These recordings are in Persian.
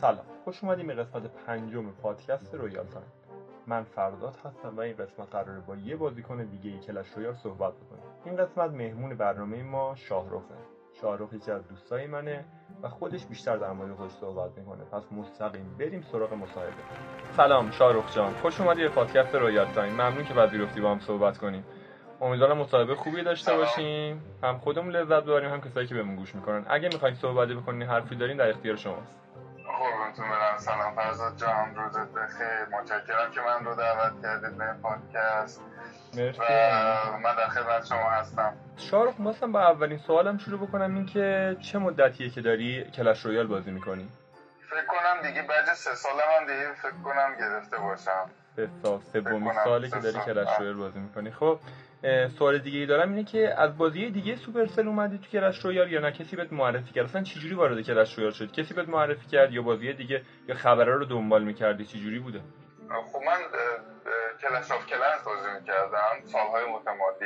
سلام. خوش اومدیم به قسمت پنجم پادکست Royale Time. من فرداد هستم و این قسمت قراره با یه بازیکن دیگه ای Clash Royale صحبت بکنیم. این قسمت مهمون برنامه ما شاهرخه. شاهرخ یکی از دوستای منه و خودش بیشتر در مورد خودش صحبت می‌کنه. پس مستقیم بریم سراغ مصاحبه. سلام شاهرخ جان. خوش اومدی به پادکست Royale Time. ممنون که پذیرفتی با هم صحبت کنیم. امیدوارم مصاحبه خوبی داشته باشیم. هم خودمون لذت ببریم هم کسایی که بهمون گوش می‌کنن. اگه می‌خواین صحبتی بکنین حرفی دارین در اختیار شماست. قربونتون برم سلام فرزاد جان. روزت بخیر. متشکرم که من رو دعوت کردید به پادکست. مرسی. و من در خدمت شما هستم. شاهرخ خواستم با اولین سوالم شروع بکنم. این که چه مدتیه که داری Clash Royale بازی می‌کنی؟ فکر کنم دیگه بعد سه سال من دیگه فکر کنم گرفته باشم. سه سال سومین سه که داری آه. Royale بازی می‌کنی. خب سوال دیگه ای دارم اینه که از بازی دیگه Supercell اومدی تو Clash Royale یا نه؟ کسی بهت معرفی کرد؟ اصلا چجوری وارد Clash Royale شد کسی بهت معرفی کرد یا بازی دیگه یا خبرها رو دنبال می‌کردی؟ چجوری بوده؟ خب من Clash of Clans بازی می‌کردم سالهای متمادی.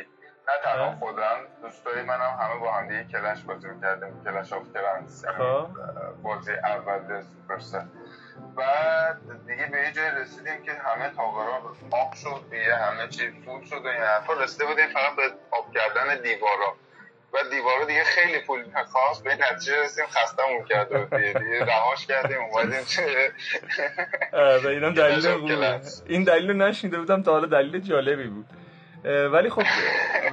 نه تنها آه. خودم دوستای منم همه با هم دیگه Clash بازی می‌کردیم Clash of یعنی خب. بازی اول Supercell. بعد دیگه به یه جای رسیدیم که همه tower ا up شد دیگه همه چی full شد و این حرفا. رسیده بودیم فقط به up کردن دیوارا. و دیوارا دیگه خیلی پول می‌خواست به نتیجه رسیدیم خستمون کرده بود دیگه دیگه رهاش کردیم اومدیم آره اینم دلیل. Clans. این دلیل رو نشنیده بودم تا حالا دلیل جالبی بود. ولی خب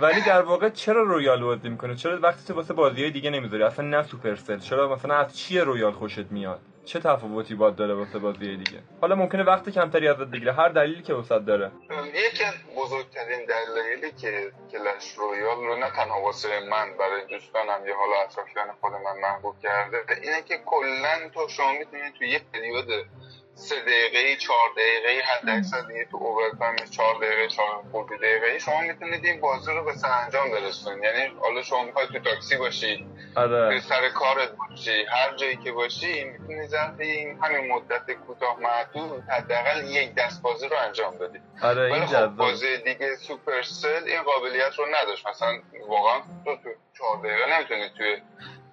ولی در واقع چرا Royale بازی می‌کنه چرا وقتتو واسه بازی دیگه نمی‌ذاری؟ اصلا نه Supercell. چرا مثلا از چیه Royale خوشت میاد؟ چه تفاوتی باید داره واسه بازی دیگه؟ حالا ممکنه وقت کمتری ازت بگیره. هر دلیلی که واسه داره. یکی از بزرگترین دلایلی که Clash Royale رو نه تنها واسه من برای دوستانم یا حالا اطرافیان خود من محبوب کرده اینه که کلا تو شما می‌تونی تو یه period سه دقیقه چهار دقیقه حد اکثر دیگه تو overtime چهار دقیقه چهار خورده دقیقه. شما می‌تونید این بازی رو به سرانجام برسونید. یعنی حالا شما می‌خواید تو تاکسی باشی به آره سر کارت باشی هر جایی که باشی می‌تونی ظرف این همین مدت کوتاه محدود حداقل یک دست بازی رو انجام بدی آره ولی این خب بازی دیگه Supercell این قابلیت رو نداشت. مثلا واقعا تو تو چهار دقیقه نمی‌تونی توی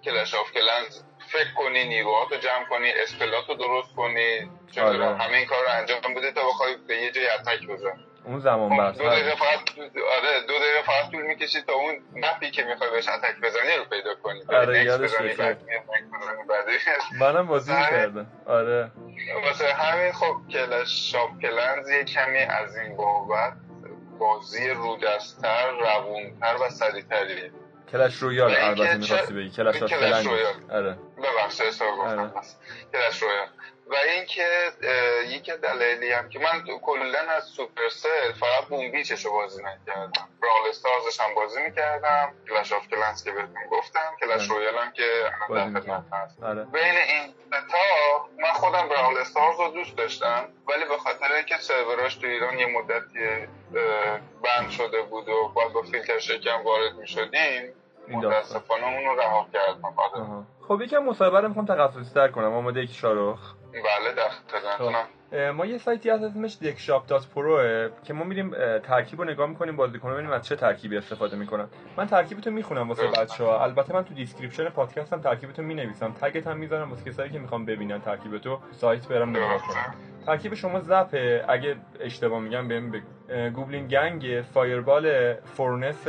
Clash of Clans فکر کنی نیروهات رو جمع کنی spell ات رو درست کنی. چه آره. همه این کار رو انجام بدی تا بخوای به یه جای اتک بزن اون زمان خب، بس دو دقیقه فقط آره دو دقیقه فقط طول می‌کشی تا اون map ی که می‌خوای بهش attack بزنی رو پیدا کنی. آره، بعد یادش بزنی. بعد بزنی بعد منم بازی. می‌کردم. آره. واسه همین خب Clash of Clans یه کمی از این بابت بازی رودستر روونتر و سریعتریه Clash Royale البته می‌خواستی بگی. Clash Royale. آره. اشتباه آره. گفتم پس Clash Royale و اینکه یکی از دلایلی هم که من کلا از Supercell فقط Boom Beach ش رو بازی نکردم Brawl Stars ش هم بازی می‌کردم Clash of Clans که بهتون گفتم Clash آره. Royale هم که الان در. خدمت هست آره بین این تا من خودم Brawl Stars رو دوست داشتم ولی به خاطر اینکه سروراش تو ایران یه مدتی ban شده بود و باید با فیلترشکن وارد می شدیم این داستان. متاسفانه اون رو رها کردم آره. خب یکم مصاحبه رو می‌خوام تخصصی تر کنم. آماده ای شاهرخ؟ بله خدمتتونم اه، ما یه سایتی هست اسمش DeckShop dot pro که ما میریم ترکیب رو نگاه می‌کنیم بازیکن ببینیم از چه ترکیبی استفاده می‌کنن. من ترکیبتو می‌خونم واسه درسته. بچه ها البته من تو description پادکستم ترکیبتو می‌نویسم. تگت هم می‌ذارم واسه کسایی که می‌خوان ببینن ترکیبتو. سایت برن نگاه کنم. ترکیب شما zap ه اگه اشتباه میگم بهم بگو. goblin gang fireball furnace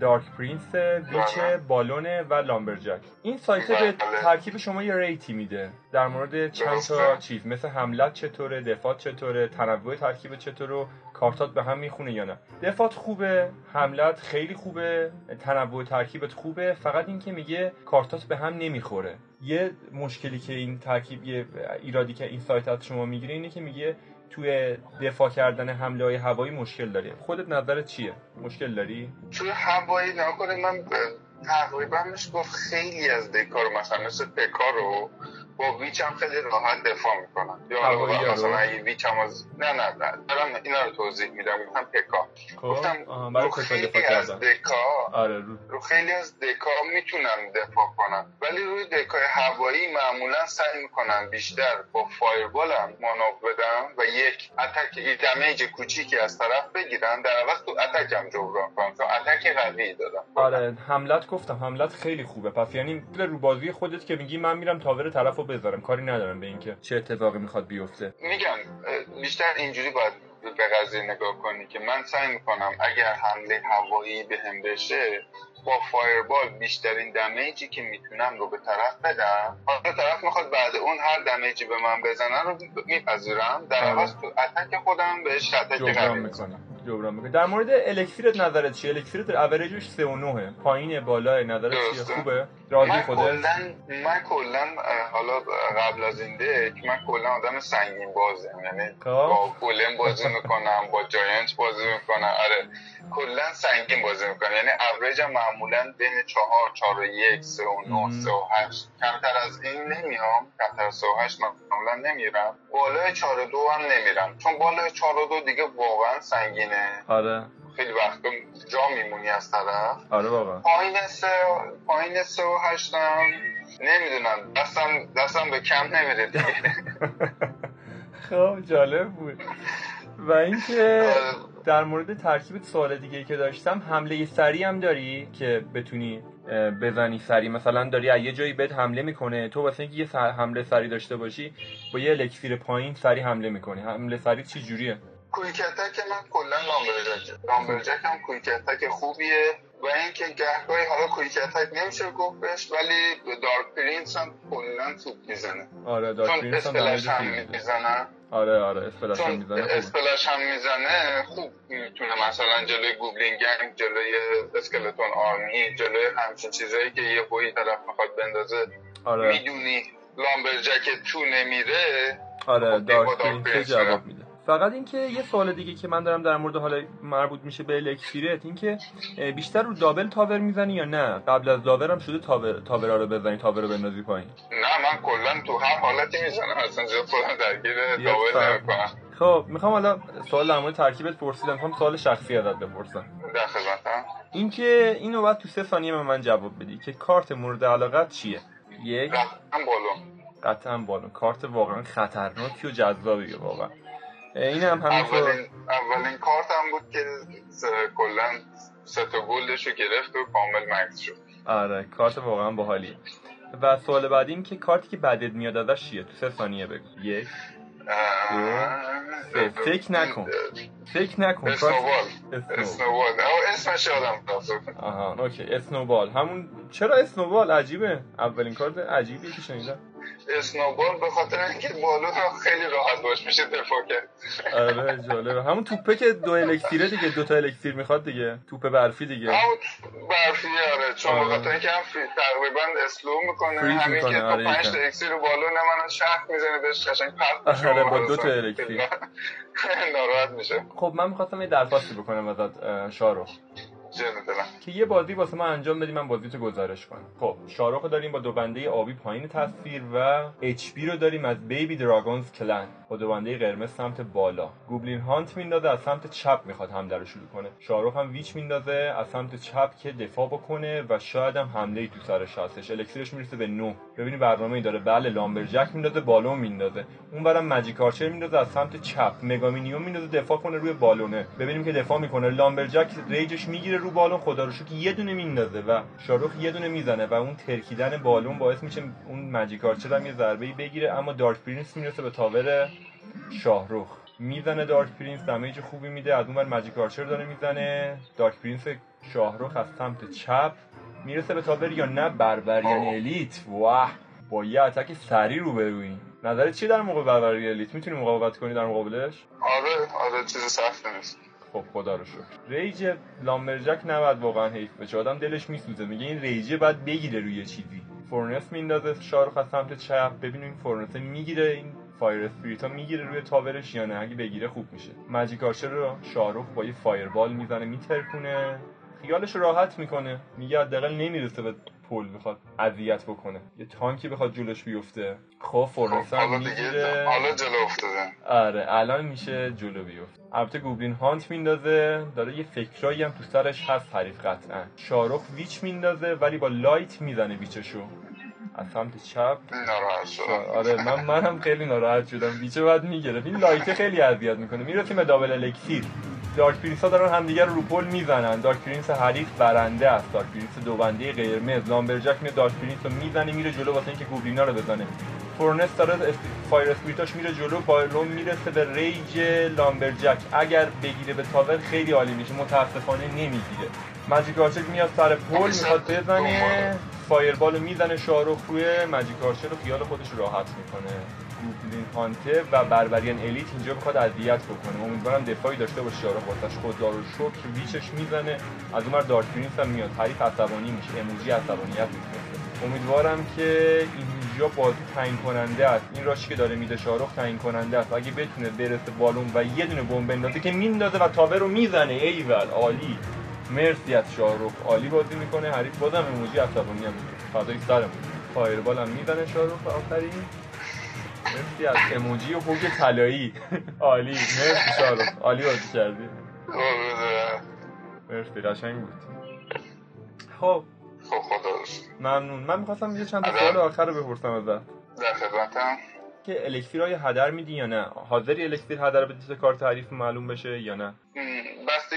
dark prince witch بله. balloon ه و lumberjack این سایت به بله. ترکیب شما یه rate ی میده در مورد چند تا. چیز مثل حملت چطوره دفاع چطوره تنوع ترکیب چطوره و کارتات به هم می‌خونه یا نه دفاعت خوبه حملت خیلی خوبه تنوع ترکیبت خوبه فقط اینکه میگه کارتات به هم نمی‌خوره یه مشکلی که این ترکیب یه ایرادی که این سایت از شما می‌گیره اینه که میگه توی دفاع کردن حمله های هوایی مشکل داری. خودت نظرت چیه؟ مشکل داری؟ توی هوایی نکنید من تقریبا میشه گفت خیلی از دکار مثلا مثل پکا رو با ویچ هم خیلی راحت دفاع می‌کنن. یا؟ مثلا اگه ویچ هم از نه نه نه. دارم اینا رو توضیح میدم. گفتم پکا خب گفتم رو خیلی دفاع از. دکا آره رو. رو خیلی از دکا می‌تونم دفاع کنم ولی روی دکای هوایی معمولا سعی می‌کنم بیشتر با فایربالم مانو بدم و یک اتک دمیج کوچیکی از طرف بگیرم در عوض تو اتکم جبران کنم چون اتک قوی دادم آره حملت گفتم. حملت خیلی خوبه. پس یعنی رو بازی خودت که میگی من میرم تاور طرفو بذارم کاری ندارم به اینکه چه اتفاقی می‌خواد بیفته. میگم بیشتر اینجوری باید به قضیه نگاه کنی که من سعی می‌کنم اگر حمله هوایی به هم بشه با فایربال بیشترین دمیجی که می‌تونم رو به طرف بدم. حالا طرف می‌خواد بعد اون هر دمیجی به من بزنه رو میپذیرم. در آره. عوض تو اتک خودم بهش اتک قوی می‌کنی می‌زنم جبران می‌کنی. در مورد الکسیرت نظرت چیه؟ الکسیرت اوریجش 3 و 9 پایین بالای نظرت چیه. خوبه؟ راضی خودت؟ من کلا حالا قبل از این دک من کلا آدم سنگین بازم یعنی خب. با گولم بازی می‌کنم با جاینت بازی می‌کنم. آره. کلا سنگین بازی می‌کنم. یعنی اوریجم معمولا بین چهار چهار و یک سه و مم. نه سه و هشت. کمتر از این نمیام. کمتر از سه و هشت معمولا نمیرم. بالای چهار و دو هم نمیرم. چون بالای چهار و دو دیگه واقعا سنگینه. آره. خیلی وقتا جا میمونی از طرف. آره واقعا. پایین سه پایین سه و هشتم نمی‌دونم. دستم دستم به کم نمیره. دیگه خب جالب بود. و اینکه در مورد ترکیب سوال دیگه که داشتم حمله سری هم داری که بتونی بزنی سری مثلا داری از یه جایی بهت حمله می‌کنه تو واسه اینکه یه سر- حمله سری داشته باشی با یه الکسیر پایین سری حمله می‌کنی. حمله سری چی جوریه؟ کویک اتک من کلا لامبرجک لامبرجک هم کویک اتک خوبیه و اینکه گهگاهی حالا quick attack نمیشه گفت بهش ولی Dark Prince هم کلا توپ می‌زنه آره Dark Prince هم splash. می‌زنن آره آره splash هم می‌زنه. splash هم می‌زنه خوب می‌تونه مثلا جلوی Goblin Gang جلوی Skeleton Army جلوی همچین چیزایی که یه بویی طرف می‌خواد بندازه آره می‌دونی Lumberjack تو نمیره آره خب، Dark Prince جواب. میده فقط اینکه یه سوال دیگه که من دارم در مورد حالا مربوط میشه به elixir ت اینکه بیشتر رو دابل تاور می‌زنی یا نه؟ قبل از داور هم شده تاور تاورا رو بزنی تاور رو بندازی پایین. نه من کلا تو هر حالتی می‌زنم اصلا زیاد خودم درگیر فرق. نمی‌کنم. خب می‌خوام حالا سوال در مورد ترکیبت پرسیدم می‌خوام سوال شخصی ازت بپرسم. در خدمتم اینکه اینو باید تو سه ثانیه به من جواب بدی که کارت مورد علاقت چیه؟ یک. رفتم بالون. قطعا بالون. کارت واقعا خطرناکی و جذابیه واقعا. این هم همینطور اولین اولین کارتم بود که س- کلا سه تا گلش رو گرفت و کامل مکس شد. آره کارت واقعا باحالیه. و سوال بعدی این که کارتی که بعدت میاد ازش چیه؟ تو سه ثانیه بگو. یک سه. فکر نکن. فکر نکن. کارت اسنوبال. اسنو اسنوبال اسمش یادم رفت. آها اوکی. اسنوبال. همون چرا اسنوبال؟ عجیبه. اولین کارت عجیبی که شنیدم. اسنوبال به خاطر اینکه بالون رو خیلی راحت باش میشه دفاع کرد. آره جالبه. همون توپه که دو الکتریه دیگه دو تا الکتریر می‌خواد دیگه. توپ برفی دیگه. همون برفی آره. چون به آره. خاطر اینکه هم فی- تقریبا اسلو می‌کنه همین که تو آره، پنج یکم. تا اکسیر رو بالون من شخ می‌زنه بهش قشنگ پرت آره، با دو تا اصلا الکتریک. ناراحت میشه. خب من می‌خواستم یه درخواستی بکنم ازت دلم که یه بازی واسه من انجام بدی من بازی تو گزارش کنم. خب شارخ داریم با دو بنده آبی پایین تصویر و اچ رو داریم از بیبی دراگونز کلن با دو بنده قرمز سمت بالا. گوبلین هانت میندازه از سمت چپ می‌خواد حمله رو شروع کنه. شارخ هم ویچ میندازه از سمت چپ که دفاع بکنه و شاید هم حمله تو سرش هستش elixir ش می‌رسه به 9 ببینی برنامه ای داره. بله Lumberjack میندازه بالون میندازه. اون ورم Magic Archer میندازه از سمت چپ. Mega Minion میندازه دفاع کنه روی بالونه. ببینیم که دفاع می‌کنه. Lumberjack rage ش می‌گیره رو بالون. خدا رو شکر یه دونه میندازه و شاروخ یه دونه می‌زنه و اون ترکیدن بالون باعث میشه اون Magic Archer هم یه ضربه ای بگیره. اما Dark Prince می‌رسه به tower شاهروخ. می‌زنه Dark Prince damage خوبی میده از اون ور Magic Archer داره می‌زنه. Dark Prince شاهروخ از سمت چپ می‌رسه به tower یا نه Barbarian Elite. واه! با یه attack سری رو بروی نظرت چی در موقع Barbarian Elite؟ می‌تونی مقاومت کنی در مقابلش؟ آره آره چیز سخت نیست. خب خدا رو شکر. rage Lumberjack نباید واقعا حیف بشه. آدم دلش میسوزه. میگه این rage ه باید بگیره روی چیزی. Furnace میندازه شارخ از سمت چپ. ببینیم Furnace می‌گیره این Fire Spirit ها می‌گیره روی tower ش یا نه. اگه بگیره خوب میشه. Magic Archer رو شارخ با یه Fireball می‌زنه میترکونه. خیالش راحت می‌کنه. میگه حداقل نمی‌رسه به پل بخواد اذیت بکنه. یه تانکی بخواد جلوش بیفته. خب دیگه می‌گیره. حالا جلو افتادن آره الان میشه جلو بیفت البته Goblin Hut میندازه. داره یه فکرایی هم تو سرش هست حریف قطعا. شارخ Witch میندازه ولی با Light می‌زنه Witch شو. از سمت چپ. ناراحت شدم. آره من منم خیلی ناراحت شدم. Witch ه بعد می‌گرفت این Light خیلی اذیت می‌کنه. می‌رسیم به double elixir. Dark Prince ها دارن همدیگه رو پل می‌زنن. Dark Prince حریف برنده است. Dark Prince دو بنده قرمز. Lumberjack میاد Dark Prince رو می‌زنه میره جلو واسه اینکه goblin ا رو بزنه. Furnace داره است... Fire Spirit اش میره جلو بالون می‌رسه به rage Lumberjack اگر بگیره به tower خیلی عالی میشه. متاسفانه نمی‌گیره. Magic Archer میاد سر پل می‌خواد بزنه. Fireball رو می‌زنه شاروخ روی Magic Archer رو خیال خودش راحت می‌کنه. Goblin Hut ه و Barbarian Elite اینجا می‌خواد اذیت بکنه. امیدوارم دفاعی داشته باشه شاروخ واسش خدا رو شکر Witch ش می‌زنه. از اون ور Dark Prince هم میاد. حریف عصبانی میشه. emoji عصبانیت میفرسته امیدوارم که اینجا بازی تعیین کننده است. این rush ی که داره میده شاروخ تعیین کننده است. اگه بتونه برسه بالون و یه دونه بمب بندازه که میندازه و tower رو می‌زنه. ایول عالی. مرسی از شاروخ عالی بازی می‌کنه. حریف بازم emoji عصبانی هم میشه فدای سرمون. فایربال هم می‌زنه شاروخ آخرین. مرسی از اموجی و خوک طلایی. عالی. مرسی شاروخ عالی بازی کردی. مرسی. قشنگ بود. خب. خب ممنون. من می‌خواستم یه چند آره. سوال آخر رو بپرسم ازت. در خدمتم. که الکسیر های هدر میدی یا نه؟ حاضری الکسیر هدر تا کار تعریف معلوم بشه یا نه؟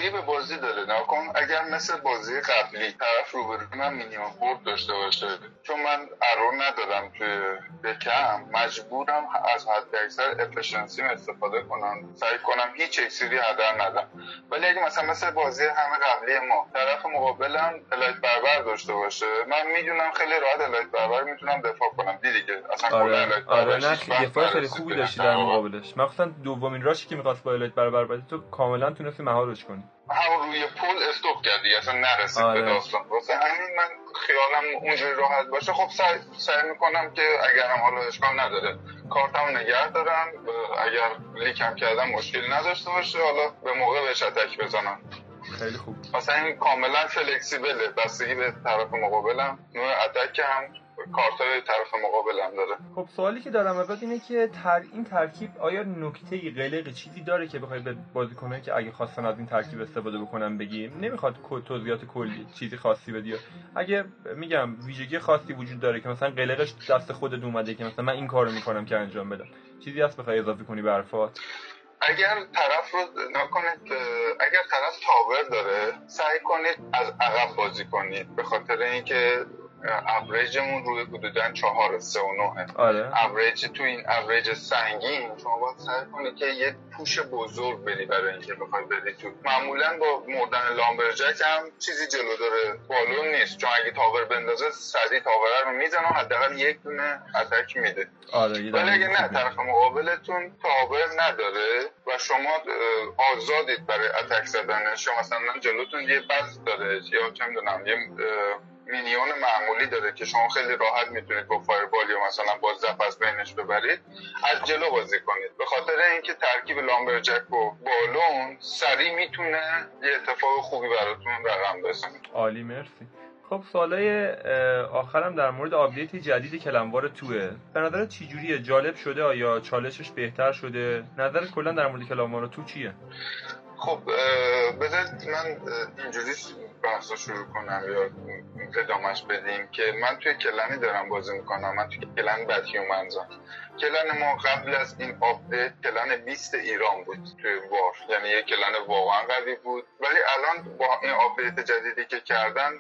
بستگی به بازی داره نکن اگر مثل بازی قبلی طرف روبروی من مینیمم بورد داشته باشه. چون من arrow ندارم توی deck م مجبورم از حد اکثر efficiency م استفاده کنم. سعی کنم هیچ elixir ی هدر ندم. ولی اگه مثلا مثل بازی همه قبلی ما طرف مقابلم Elite Barbar داشته باشه من می‌دونم خیلی راحت Elite Barbar می‌تونم دفاع کنم. دیدی که اصلا آره Elite آره نه دفاع خیلی خوبی داشتی در. مقابلش. مخصوصا دومین rush ی که می‌خواست با Elite Barbar بدی تو کاملا تونستی مهارش کنی. همون روی پل stop کردی اصلا نرسید آره. به داستان. واسه همین من خیالم اونجوری راحت باشه. خب سعی, سعی می‌کنم که اگرم حالا اشکال نداره کارتم نگه دارم. اگر لیکم کردم مشکلی نداشته باشه. حالا به موقع بهش اتک بزنم. خیلی خوب. مثلا این کاملا فلکسیبله. بستگی به طرف مقابلم. نوع اتک هم کارتای طرف مقابلم داره. خب سوالی که دارم ازت اینه که تر... این ترکیب آیا نکته قلق چیزی داره که بخوای به بازیکنایی که اگه خواستن از این ترکیب استفاده بکنن بگیم نمی‌خواد توضیحات کلی چیزی خاصی بدی اگه میگم ویژگی خاصی وجود داره که مثلا قلقش دست خودت اومده که مثلا من این کارو می‌کنم که انجام بدم چیزی هست بخوای اضافه کنی به حرفات؟ اگر طرف رو نکنید اگر طرف تاور داره سعی کنید از عقب بازی کنید به خاطر اینکه اوریجمون روی حدودا چهار سه و آره. اوریج تو این اوریج سنگین شما باید سعی کنید که یه پوش بزرگ بدی برای اینکه بخوای بدی تو. معمولا با مردن لامبرجک هم چیزی جلو داره. بالون نیست. چون اگه تاور بندازه سریع تاور رو می‌زنه و حداقل یک دونه اتک میده. آره ولی اگه نه. طرف مقابلتون تاور نداره و شما آزادید برای اتک زدنش یا مثلا جلوتون یه بز داره. یا چه می‌دونم یه مینیون معمولی داره که شما خیلی راحت می‌تونید با فایربال یا مثلا با از بینش ببرید از جلو بازی کنید. به خاطر اینکه ترکیب لامبرجک و بالون سریع می‌تونه یه اتفاق خوبی براتون رقم بزنه. عالی مرسی. خب سوالای آخرم در مورد آپدیت جدید کلموار توه. به نظرت چی جوریه؟ جالب شده آیا چالشش بهتر شده؟ نظرت کلا در مورد کلموار تو چیه؟ خب بذارید من اینجوری بحث رو شروع کنم یا ادامهش بدیم که من توی کلنی دارم بازی می‌کنم. من توی کلن بدهیومنزم کلن ما قبل از این آپدیت کلن 20 ایران بود توی وار. یعنی یه کلن واقعا قوی بود. ولی الان با این آپدیت جدیدی که کردن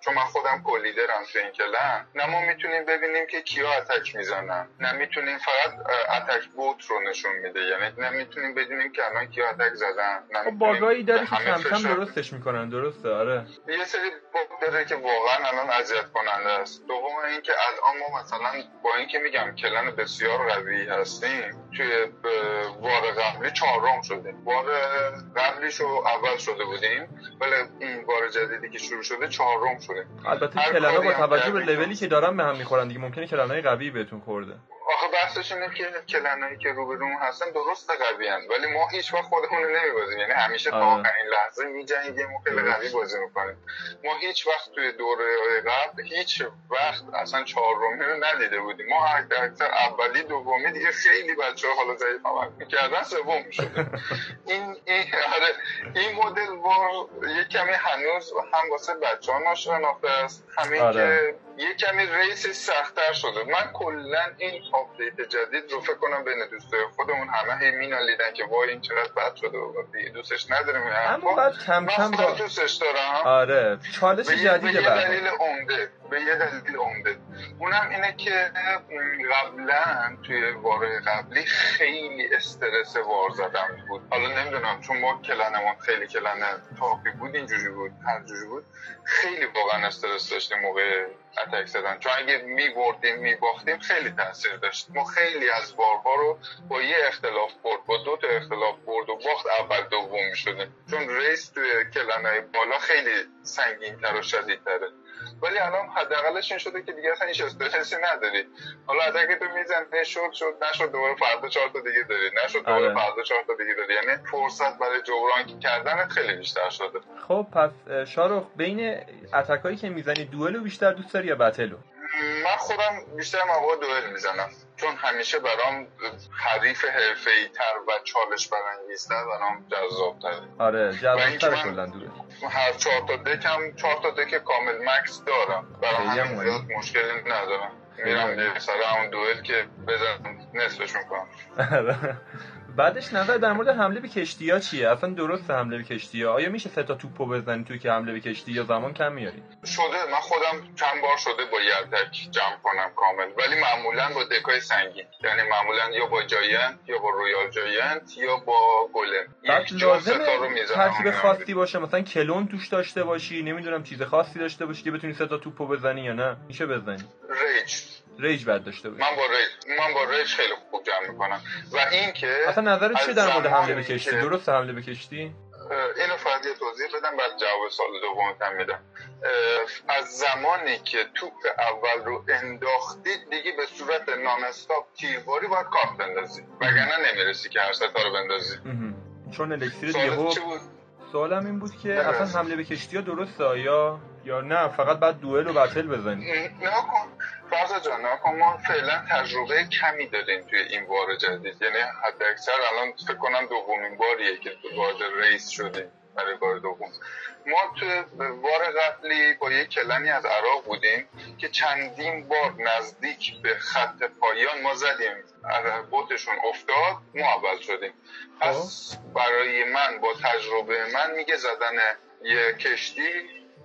چون من خودم کلیدرم توی این کلن نه ما می‌تونیم ببینیم که کیا اتک می‌زنن نه می‌تونیم فقط اتک بوت رو نشون میده. یعنی نه می‌تونیم بدونیم که الان کیا اتک زدن نه خب باگایی داری که کم کم درستش می‌کنن درسته؟ آره. یه سری داره که واقعا الان اذیت کننده است. دوم اینکه الان ما مثلا با اینکه میگم کلن بسیار قوی هستیم توی وار قبلی چهارم شدیم. وار قبلیش رو اول شده بودیم ولی این وار جدیدی که شروع شده چهارم شدیم البته کلنا با توجه به. لولی که دارن به هم می‌خورن دیگه. ممکنه کلنای قوی بهتون خورده. بحثش اینه که کلنایی که روبروم هستن درست قوی هن. ولی ما هیچ وقت خودمون نمیبازیم یعنی همیشه تا آره. آخرین لحظه میجنگیم و خیلی. قوی بازی می‌کنیم ما هیچ وقت توی دوره قبل هیچ وقت اصلا چهارمی رو ندیده بودیم ما اکثر اولی دومی دیگه خیلی بچه حالا ضعیف عمل می‌کردن سوم می‌شده این این آره این مدل با یه کمی هنوز هم واسه بچه ها ناشناخته است همین آره. که یه کمی race سختتر شده. من کلا این update جدید رو فکر کنم بین دوستای خودمون همه هی مینالیدن که وای این چقدر بد شده و دوستش نداریم اما. بعد کم کم با دوستش دارم. آره. چالش جدیده بعد. دلیل عمده. به یه دلیل عمده. اونم اینه که قبلا توی war قبلی خیلی استرس war زدن بود. حالا نمی‌دونم چون ما clan مون خیلی clan top ی بود اینجوری بود هر جوری بود. خیلی واقعا استرس داشتیم موقع اتک زدن. چون اگه میبردیم میباختیم خیلی تاثیر داشت. ما خیلی از وارها رو با یه اختلاف برد با دو تا اختلاف برد و باخت اول دوم می‌شدیم. چون ریس توی کلنهای بالا خیلی سنگین تر و شدید تره ولی الان حداقلش این شده که دیگه اصلا هیچ استرسی نداری. حالا اتک تو می‌زنی شد شد نشد دوباره فردا چهار تا دیگه داری. نشد دوباره آره. فردا چهار تا دیگه داری. یعنی فرصت برای جبران کردن خیلی بیشتر شده. خب پس اه، شارخ بین اتکایی که می‌زنی دوئلو بیشتر دوست داری یا بتلو من خودم بیشتر مواقع دوئل می‌زنم. چون همیشه برام حریف حرفه‌ای تر و چالش برانگیزتر برام جذاب تره آره جذاب‌تر من- کلا دوئل هر چهار تا دکم چهار تا دک کامل مکس دارم. برام همین. زیاد مشکلی ندارم. میرم سر همون دوئل که بزنم نصفشون کنم. آره. بعدش نظر در مورد حمله به کشتی ها چیه؟ اصلا درست حمله به کشتی ها؟ آیا میشه سه تا توپو بزنی توی که حمله به کشتی یا زمان کم میاری؟ شده. من خودم چند بار شده با یه attack جمع کنم کامل. ولی معمولا با deck ای سنگین. یعنی معمولا یا با giant یا با royal giant یا با golem یک لازمه رو ترتیب خاصی باشه. مثلا کلون توش داشته باشی. نمی‌دونم چیز خاصی داشته باشی که بتونی سه تا توپو بزنی یا نه. میشه بزنی. rage. rage بعد داشته باشی. من با rage. من با rage خیلی خوب. جمع می‌کنم. و اینکه اصلا نظرت چیه از در مورد حمله به زمانی کشتی که- درست حمله به کشتی اه، اینو فقط یه توضیح بدم بعد جواب سوال دوم میدم. اه، از زمانی که توپ اول رو انداختید دیگه به صورت non-stop تیرباری باید کارت بندازی وگرنه نمی‌رسی که هر سه تا رو بندازی. چون الکترید یهو چی بود؟ سوالم این بود که. اصلا حمله به کشتی ها درسته یا یا نه؟ فقط بعد دوئل و battle بزنی نه کن. فرزا جان ما فعلا تجربه کمی داریم توی این بار جدید. یعنی حد اکثر الان فکر کنم دومین باریه که تو وارد ریس شدیم برای بار دوم. ما تو بار قبلی با یک کلنی از عراق بودیم که چندین بار نزدیک به خط پایان ما زدیم. از بوتشون افتاد ما اول شدیم. پس برای من با تجربه من میگه زدن یه کشتی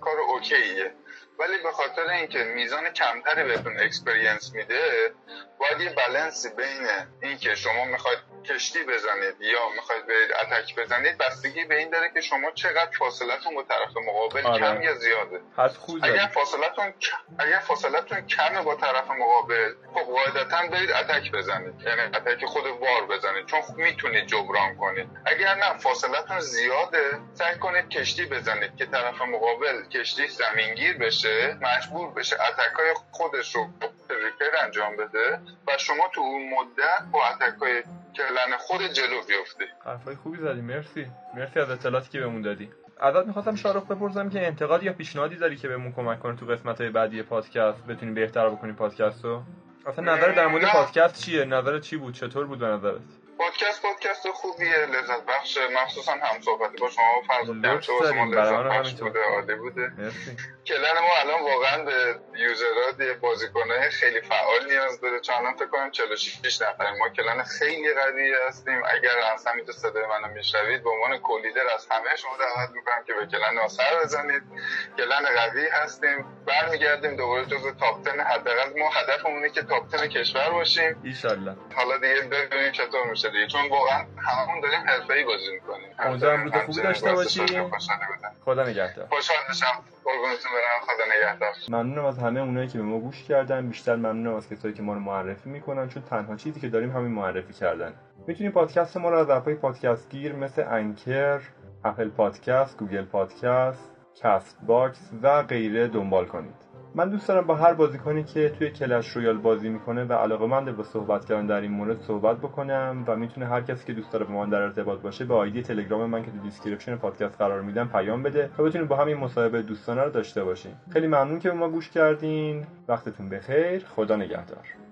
کار OK ه. ولی به خاطر اینکه میزان کمتری بهتون experience میده باید یه بلنسی بین اینکه شما می‌خواید کشتی بزنید یا می‌خواید برید attack بزنید بستگی به این داره که شما چقدر فاصلتون با طرف مقابل آره. کم یا زیاده. اگر فاصلتون اگر فاصلتون کمه با طرف مقابل خب قاعدتا برید attack بزنید. یعنی attack خود war بزنید چون خب می‌تونید جبران کنید. اگر نه فاصلتون زیاده سعی کنید کشتی بزنید که طرف مقابل کشتی زمینگیر بشه مجبور بشه attack ای خودش رو ریپر انجام بده و شما تو اون مدت با اتکای کلن خود جلو بیفتی. حرفای خوبی زدی مرسی. مرسی از اطلاعاتی که بهمون دادی. ازت می‌خواستم شارخ بپرسم که انتقاد یا پیشنهادی داری که بهمون کمک کنه تو قسمت های بعدی پادکست بتونیم بهتر بکنیم پادکست رو اصلا نظر در مورد. پادکست چیه؟ نظر چی بود؟ چطور بود به نظرت؟ پادکست پادکست خوبیه لذت بخش مخصوصا هم صحبتی با شما فرض لطف که واسه ما داریم، برای لذت بخش. بوده عالی بوده. کلن ما الان واقعا به یوزرات یه بازیکنه خیلی فعال نیاز داره. چون الان فکر کنم 46 نفریم. ما کلن خیلی قوی هستیم. اگر همین تو صدای منو میشنوید به عنوان کولیدر از همه شما دعوت می‌کنم که به کلن سر بزنید. کلن قوی هستیم. برمیگردیم دوباره جز تاپ 10 حداقل ما هدفمونه که تاپ 10 کشور باشیم. ایشالله. حالا دیگه ببینیم چطور میشه. دیگه چون واقعا هممون داریم حرفه‌ای بازی می‌کنیم. امیدوارم روز خوبی داشته باشی. خدا نگهدار. خوشحال میشم. قربونتون برم. خدا نگهدار. ممنونم از همه اونایی که به ما گوش کردن. بیشتر ممنونم از کسایی که ما رو معرفی می‌کنن چون تنها چیزی که داریم همین معرفی کردن. می‌تونید پادکست ما رو از app های پادکست گیر مثل Anchor Apple Podcast Google Podcast Castbox و غیره دنبال کنید. من دوست دارم با هر بازیکنی که توی Clash Royale بازی می‌کنه و علاقه منده با صحبت کردن در این مورد صحبت بکنم و می‌تونه هر کسی که دوست داره با من در ارتباط باشه به ID تلگرام من که تو description پادکست قرار میدم پیام بده تا بتونیم با همین مصاحبه دوستانه رو داشته باشیم. خیلی ممنون که به ما گوش کردین. وقتتون بخیر. خدا نگهدار.